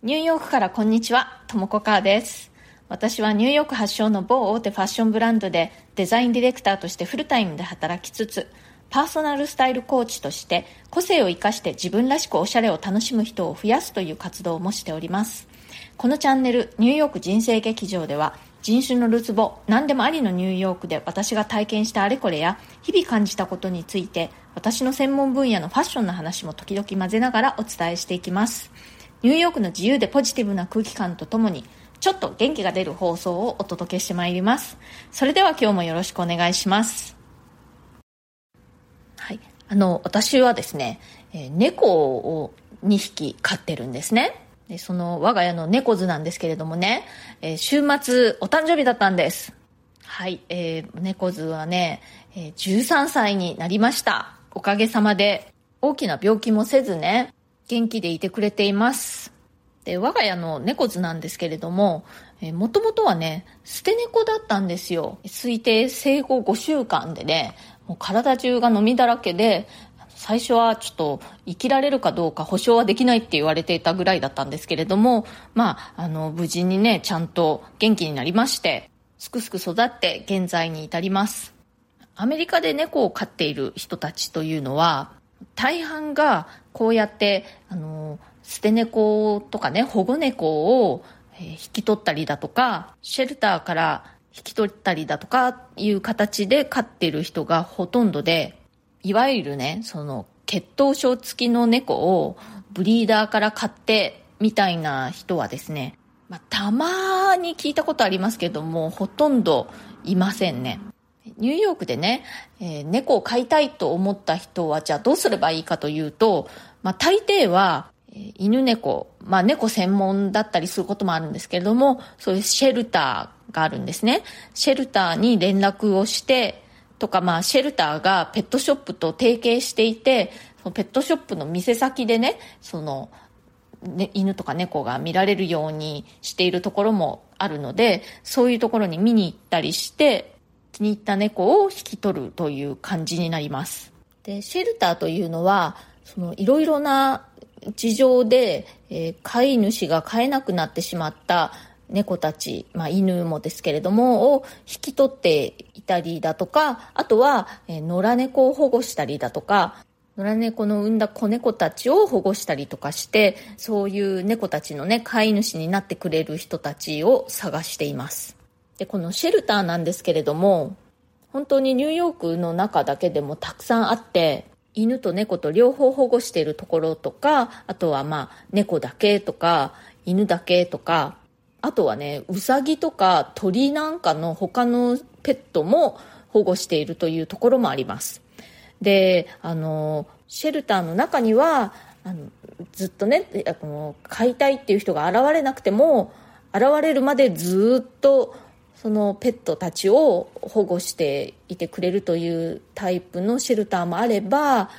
ニューヨークからこんにちは、ともこかーです。私はニューヨーク発祥の某大手ファッションブランドでデザインディレクターとしてフルタイムで働きつつ、パーソナルスタイルコーチとして個性を生かして自分らしくおしゃれを楽しむ人を増やすという活動もしております。このチャンネル、ニューヨーク人生劇場では人種のるつぼ、何でもありのニューヨークで私が体験したあれこれや日々感じたことについて私の専門分野のファッションの話も時々混ぜながらお伝えしていきます。ニューヨークの自由でポジティブな空気感とともに、ちょっと元気が出る放送をお届けしてまいります。それでは今日もよろしくお願いします。はい。あの、私はですね、え猫を2匹飼ってるんですね。でその我が家の猫図なんですけれどもね、えー週末お誕生日だったんです。はい、えー、猫図はね、えー13歳になりました。おかげさまで大きな病気もせずね、元気でいてくれています。で、我が家の猫図なんですけれども、もともとはね、捨て猫だったんですよ。推定生後5週間でね、もう体中が飲みだらけで、最初はちょっと生きられるかどうか保証はできないって言われていたぐらいだったんですけれども、まあ、あの、無事にね、ちゃんと元気になりまして、すくすく育って現在に至ります。アメリカで猫を飼っている人たちというのは、大半がこうやって、あの、捨て猫とかね、保護猫を引き取ったりだとか、シェルターから引き取ったりだとかいう形で飼ってる人がほとんどで、いわゆるね、その血統症付きの猫をブリーダーから買ってみたいな人はですね、まあ、たまに聞いたことありますけども、ほとんどいませんね。ニューヨークでね、えー猫を飼いたいと思った人は、じゃあどうすればいいかというと、まあ、大抵は、犬猫、まあ、猫専門だったりすることもあるんですけれども、そういうシェルターがあるんですね。シェルターに連絡をして、とか、まあ、シェルターがペットショップと提携していて、そのペットショップの店先でね、その、ね、犬とか猫が見られるようにしているところもあるので、そういうところに見に行ったりして、気に入った猫を引き取るという感じになります。で、シェルターというのは、そのいろいろな事情で、えー飼い主が飼えなくなってしまった猫たち、まあ犬もですけれども、を引き取っていたりだとか、あとは、えー野良猫を保護したりだとか、野良猫の産んだ子猫たちを保護したりとかして、そういう猫たちのね、飼い主になってくれる人たちを探しています。で、このシェルターなんですけれども、本当にニューヨークの中だけでもたくさんあって、犬と猫と両方保護しているところとか、あとはまあ猫だけとか、犬だけとか、あとはね、ウサギとか鳥なんかの他のペットも保護しているというところもあります。で、あの、シェルターの中には、あのずっとね、あの飼いたいっていう人が現れなくても、現れるまでずっとそのペットたちを保護していてくれるというタイプのシェルターもあれば、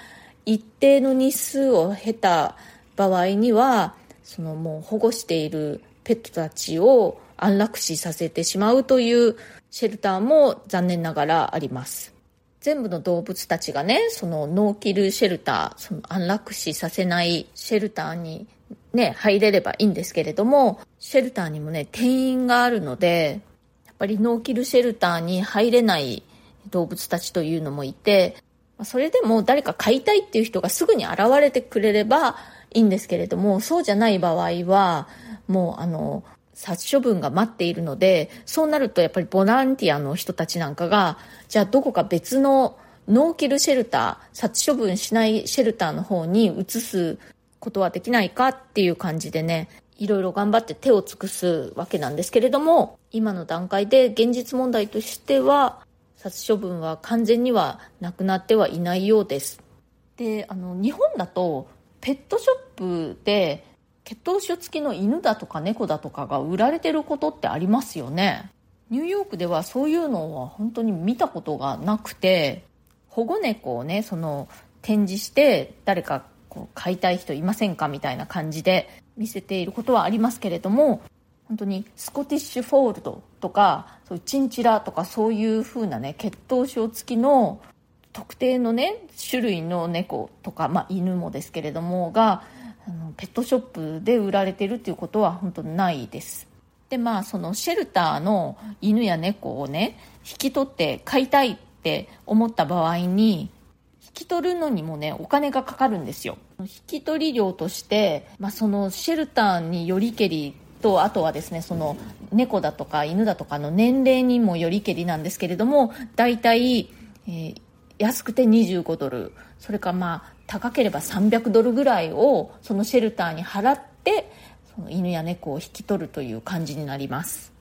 一定の日数を経た場合には、そのもう保護しているペットたちを安楽死させてしまうというシェルターも残念ながらあります。全部の動物たちがね、そのノーキルシェルター、その安楽死させないシェルターにね、入れればいいんですけれども、シェルターにもね、定員があるので、ぱりノーキルシェルターに入れない動物たちというのもいて、それでも誰か飼いたいっていう人がすぐに現れてくれればいいんですけれども、そうじゃない場合は、もうあの、殺処分が待っているので、そうなるとやっぱりボランティアの人たちなんかが、じゃあどこか別のノーキルシェルター、殺処分しないシェルターの方に移すことはできないかっていう感じでね、いろいろ頑張って手を尽くすわけなんですけれども、今の段階で現実問題としては、殺処分は完全にはなくなってはいないようです。で、あの、日本だと、ペットショップで、血統種付きの犬だとか猫だとかが売られてることってありますよね。ニューヨークではそういうのは本当に見たことがなくて、保護猫をね、その、展示して、誰かこう飼いたい人いませんかみたいな感じで見せていることはありますけれども、本当にスコティッシュフォールドとか、そういうチンチラとかそういう風なね、血統症付きの特定のね、種類の猫とか、まあ犬もですけれども、が、あのペットショップで売られてるっていうことは本当ないです。でまあそのシェルターの犬や猫をね引き取って飼いたいって思った場合に引き取るのにもねお金がかかるんですよ。引き取り料として、まあ、そのシェルターによりけりとあとはですねその猫だとか犬だとかの年齢にもよりけりなんですけれども大体、えー、安くて25ドル。それかまあ高ければ300ドルぐらいをそのシェルターに払ってその犬や猫を引き取るという感じになります。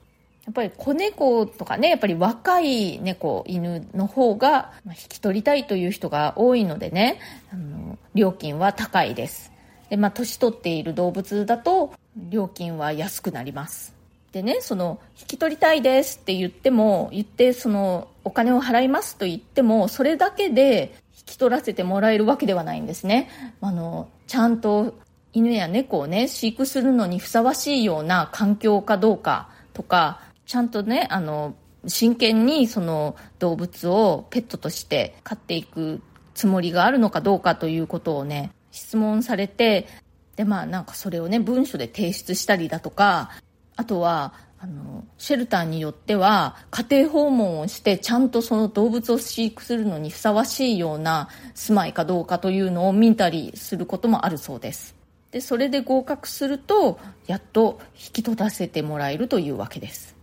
やっぱり子猫とかねやっぱり若い猫犬の方が引き取りたいという人が多いのでね。あの料金は高いです。でまあ年取っている動物だと料金は安くなります。でねその引き取りたいですって言っても言ってそのお金を払いますと言ってもそれだけで引き取らせてもらえるわけではないんですね。あのちゃんと犬や猫をね飼育するのにふさわしいような環境かどうかとかちゃんとねあの真剣にその動物をペットとして飼っていくつもりがあるのかどうかということをね質問されてでまあなんかそれをね文書で提出したりだとかあとはあのシェルターによっては家庭訪問をしてちゃんとその動物を飼育するのにふさわしいような住まいかどうかというのを見たりすることもあるそうです。でそれで合格するとやっと引き取らせてもらえるというわけです。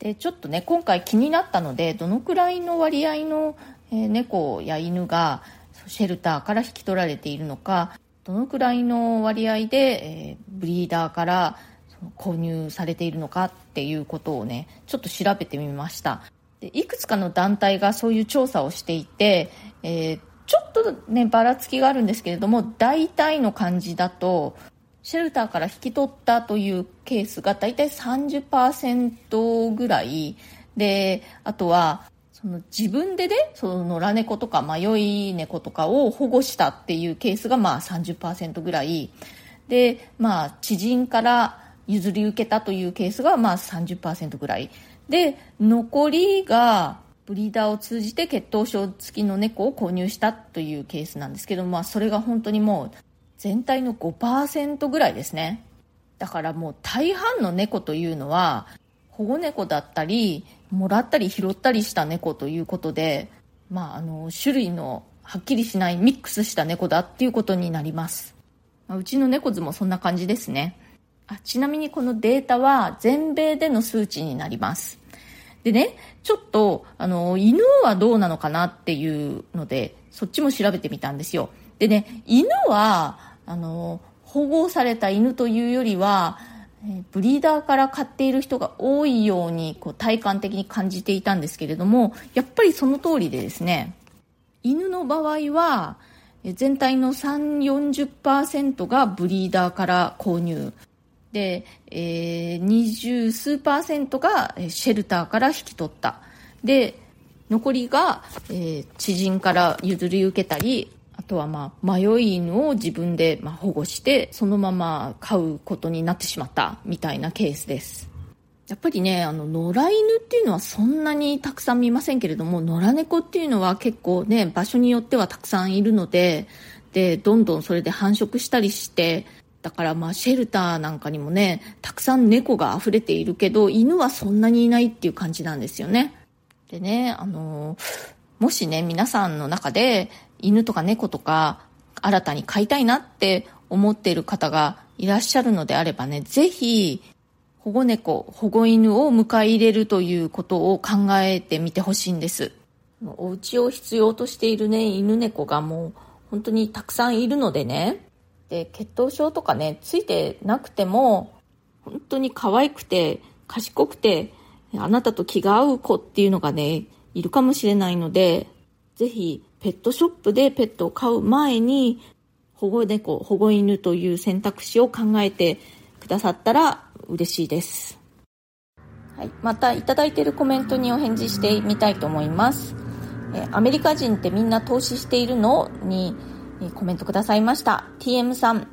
でちょっとね今回気になったのでどのくらいの割合の、え、猫や犬がシェルターから引き取られているのかどのくらいの割合で、えー、ブリーダーから購入されているのかっていうことをねちょっと調べてみました。でいくつかの団体がそういう調査をしていて、えー、ちょっとねばらつきがあるんですけれども大体の感じだとシェルターから引き取ったというケースが大体30%ぐらい。であとはその自分でねその野良猫とか迷い猫とかを保護したっていうケースがまあ30%ぐらい。でまあ知人から譲り受けたというケースがまあ30%ぐらい。で残りがブリーダーを通じて血統症付きの猫を購入したというケースなんですけど、まあ、それが本当にもう全体の5%ぐらいですね。だからもう大半の猫というのは保護猫だったりもらったり拾ったりした猫ということで、まあ、あの種類のはっきりしないミックスした猫だっていうことになります、ま、うちの猫図もそんな感じですねあちなみにこのデータは全米での数値になります。でね、ちょっと、あの、犬はどうなのかなっていうので、そっちも調べてみたんですよ。でね、犬は、あの、保護された犬というよりは、ブリーダーから飼っている人が多いようにこう体感的に感じていたんですけれどもやっぱりその通りでですね犬の場合は全体の3 40%がブリーダーから購入で、えー、二十数パーセントがシェルターから引き取った。で、残りが、えー、知人から譲り受けたり、とはまあ迷い犬を自分でま保護してそのまま飼うことになってしまったみたいなケースです。やっぱりね、あの、野良犬っていうのはそんなにたくさん見ませんけれども、野良猫っていうのは結構ね、場所によってはたくさんいるので、で、どんどんそれで繁殖したりして、だからまあシェルターなんかにもね、たくさん猫が溢れているけど、犬はそんなにいないっていう感じなんですよね。でね、あのもしね、皆さんの中で犬とか猫とか新たに飼いたいなって思っている方がいらっしゃるのであればね、ぜひ保護猫、保護犬を迎え入れるということを考えてみてほしいんです。お家を必要としているね、犬猫がもう本当にたくさんいるのでね、で血糖症とかねついてなくても本当に可愛くて賢くてあなたと気が合う子っていうのがねいるかもしれないのでぜひペットショップでペットを飼う前に保護猫保護犬という選択肢を考えてくださったら嬉しいです、はい、またいただいているコメントにお返事してみたいと思います。えアメリカ人ってみんな投資しているの？にコメントくださいました。TM さん。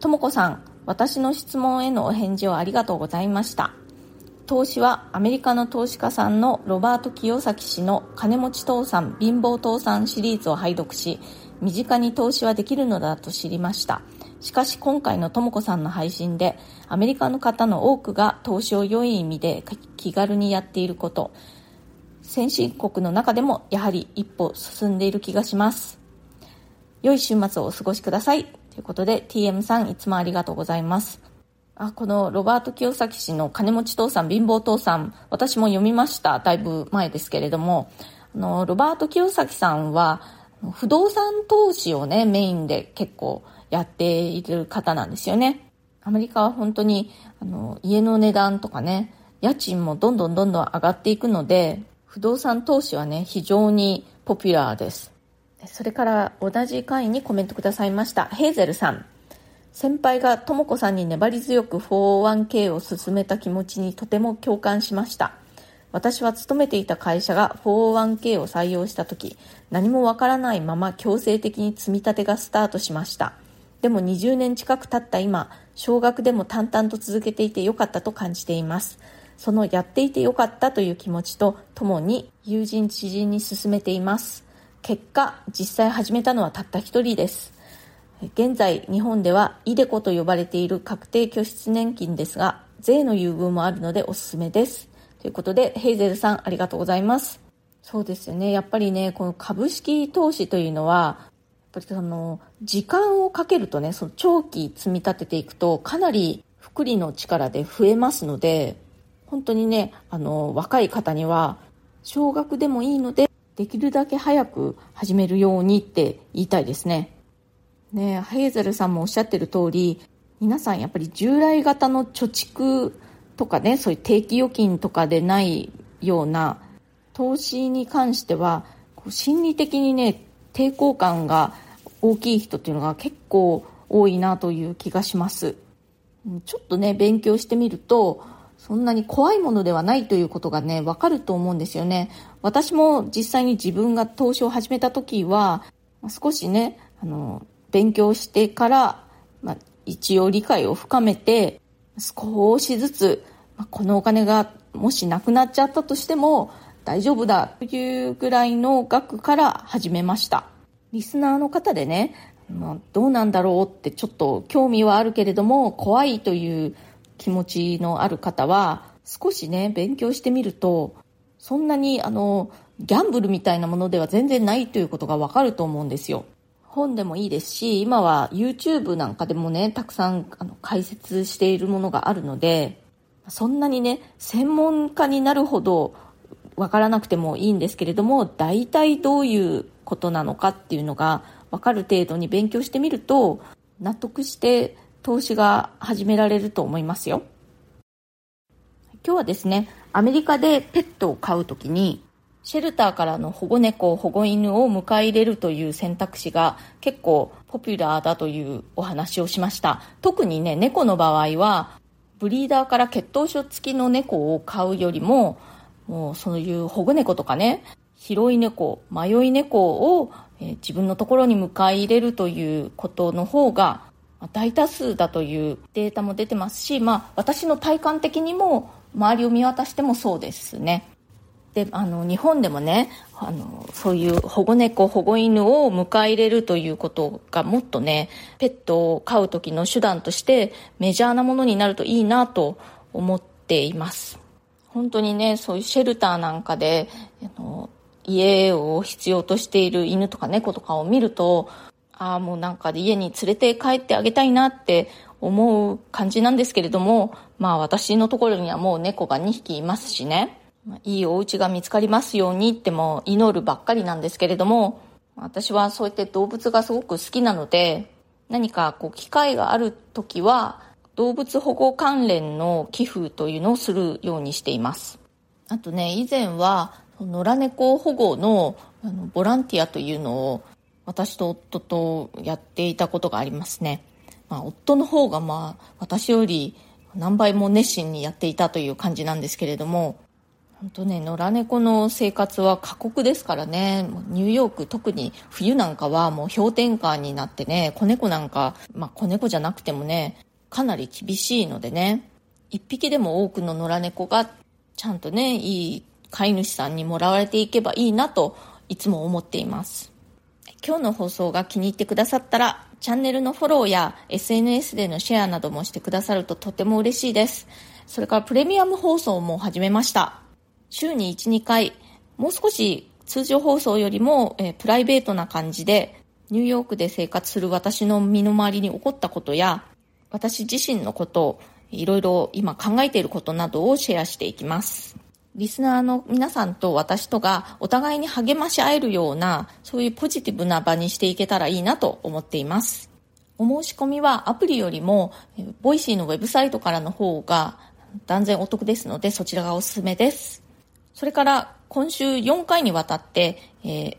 ともこさん。私の質問へのお返事をありがとうございました。投資はアメリカの投資家さんのロバート清崎氏の金持ち倒産貧乏倒産シリーズを拝読し身近に投資はできるのだと知りました。しかし今回のとも子さんの配信でアメリカの方の多くが投資を良い意味で気軽にやっていること。先進国の中でもやはり一歩進んでいる気がします。良い週末をお過ごしください。ということで TM さんいつもありがとうございます。あこのロバート清崎氏の金持ち父さん貧乏父さん私も読みましただいぶ前ですけれどもあのロバート清崎さんは不動産投資をねメインで結構やっている方なんですよね。アメリカは本当にあの家の値段とかね、家賃もどんどんどんどん上がっていくので、不動産投資はね、非常にポピュラーです。それから同じ回にコメントくださいました。ヘーゼルさん。先輩がとも子さんに粘り強く 401k を進めた気持ちにとても共感しました。私は勤めていた会社が 401k を採用した時、何もわからないまま強制的に積み立てがスタートしました。でも20年近く経った今、少額でも淡々と続けていてよかったと感じています。そのやっていてよかったという気持ちとともに友人知人に勧めています。結果、実際始めたのはたった一人です。現在、日本ではイデコと呼ばれている確定拠出年金ですが、税の優遇もあるのでおすすめです。ということで、ヘイゼルさんありがとうございます。そうですよね。やっぱりね、この株式投資というのはやっ、ぱりその時間をかけるとねその長期積み立てていくとかなり複利の力で増えますので本当にねあの若い方には少額でもいいのでできるだけ早く始めるようにって言いたいですね。ねヘイゼルさんもおっしゃってる通り皆さんやっぱり従来型の貯蓄とかねそういう定期預金とかでないような投資に関しては心理的にね抵抗感が大きい人っていうのが結構多いなという気がします。ちょっとね、勉強してみると、そんなに怖いものではないということがね、わかると思うんですよね。私も実際に自分が投資を始めた時は、少しね、あの、勉強してから、まあ、一応理解を深めて、少しずつ、ま、このお金がもしなくなっちゃったとしても大丈夫だというぐらいの額から始めました。リスナーの方でね、まあ、どうなんだろうってちょっと興味はあるけれども怖いという気持ちのある方は少しね勉強してみるとそんなにあのギャンブルみたいなものでは全然ないということがわかると思うんですよ本でもいいですし今は YouTube なんかでもねたくさんあの解説しているものがあるのでそんなにね専門家になるほどわからなくてもいいんですけれども大体どういうことなのかっていうのが分かる程度に勉強してみると納得して投資が始められると思いますよ。今日はですねアメリカでペットを飼う時にシェルターからの保護猫保護犬を迎え入れるという選択肢が結構ポピュラーだというお話をしました特にね猫の場合はブリーダーから血統書付きの猫を飼うよりももうそういう保護猫とかね拾い猫、迷い猫を、え、自分のところに迎え入れるということの方が大多数だというデータも出てますし、まあ、私の体感的にも周りを見渡してもそうですね。であの日本でもねあのそういう保護猫保護犬を迎え入れるということがもっとねペットを飼う時の手段としてメジャーなものになるといいなと思っています。本当にねそういうシェルターなんかであの家を必要としている犬とか猫とかを見ると、ああ、もうなんか家に連れて帰ってあげたいなって思う感じなんですけれども、まあ私のところにはもう猫が2匹いますしね、いいお家が見つかりますようにっても祈るばっかりなんですけれども、私はそうやって動物がすごく好きなので、何かこう機会がある時は、動物保護関連の寄付というのをするようにしています。あとね、以前は野良猫保護のあのボランティアというのを私と夫とやっていたことがありますね。まあ、夫の方がまあ私より何倍も熱心にやっていたという感じなんですけれども、本当ね、野良猫の生活は過酷ですからね、ニューヨーク特に冬なんかはもう氷点下になってね、子猫なんか、まあ子猫じゃなくてもね、かなり厳しいのでね、一匹でも多くの野良猫がちゃんとね、いい飼い主さんにもらわれていけばいいなといつも思っています。今日の放送が気に入ってくださったら、チャンネルのフォローや SNS でのシェアなどもしてくださるととても嬉しいです。それからプレミアム放送も始めました。週に1、2回、もう少し通常放送よりも、えー、プライベートな感じで、ニューヨークで生活する私の身の回りに起こったことや、私自身のこと、いろいろ今考えていることなどをシェアしていきます。リスナーの皆さんと私とがお互いに励まし合えるような、そういうポジティブな場にしていけたらいいなと思っています。お申し込みはアプリよりも、ボイシーのウェブサイトからの方が断然お得ですので、そちらがおすすめです。それから今週4回にわたって、えー、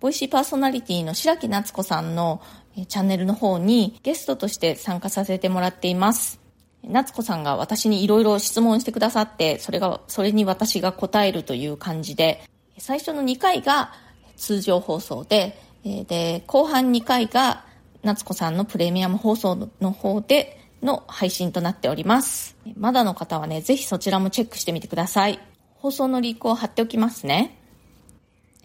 ボイシーパーソナリティの白木夏子さんのチャンネルの方にゲストとして参加させてもらっています。夏子さんが私にいろいろ質問してくださって、それが、それに私が答えるという感じで、最初の2回が通常放送で、で、後半2回が夏子さんのプレミアム放送の方での配信となっております。まだの方はね、ぜひそちらもチェックしてみてください。放送のリンクを貼っておきますね。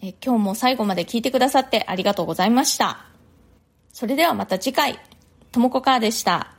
え今日も最後まで聞いてくださってありがとうございました。それではまた次回、ともこかーでした。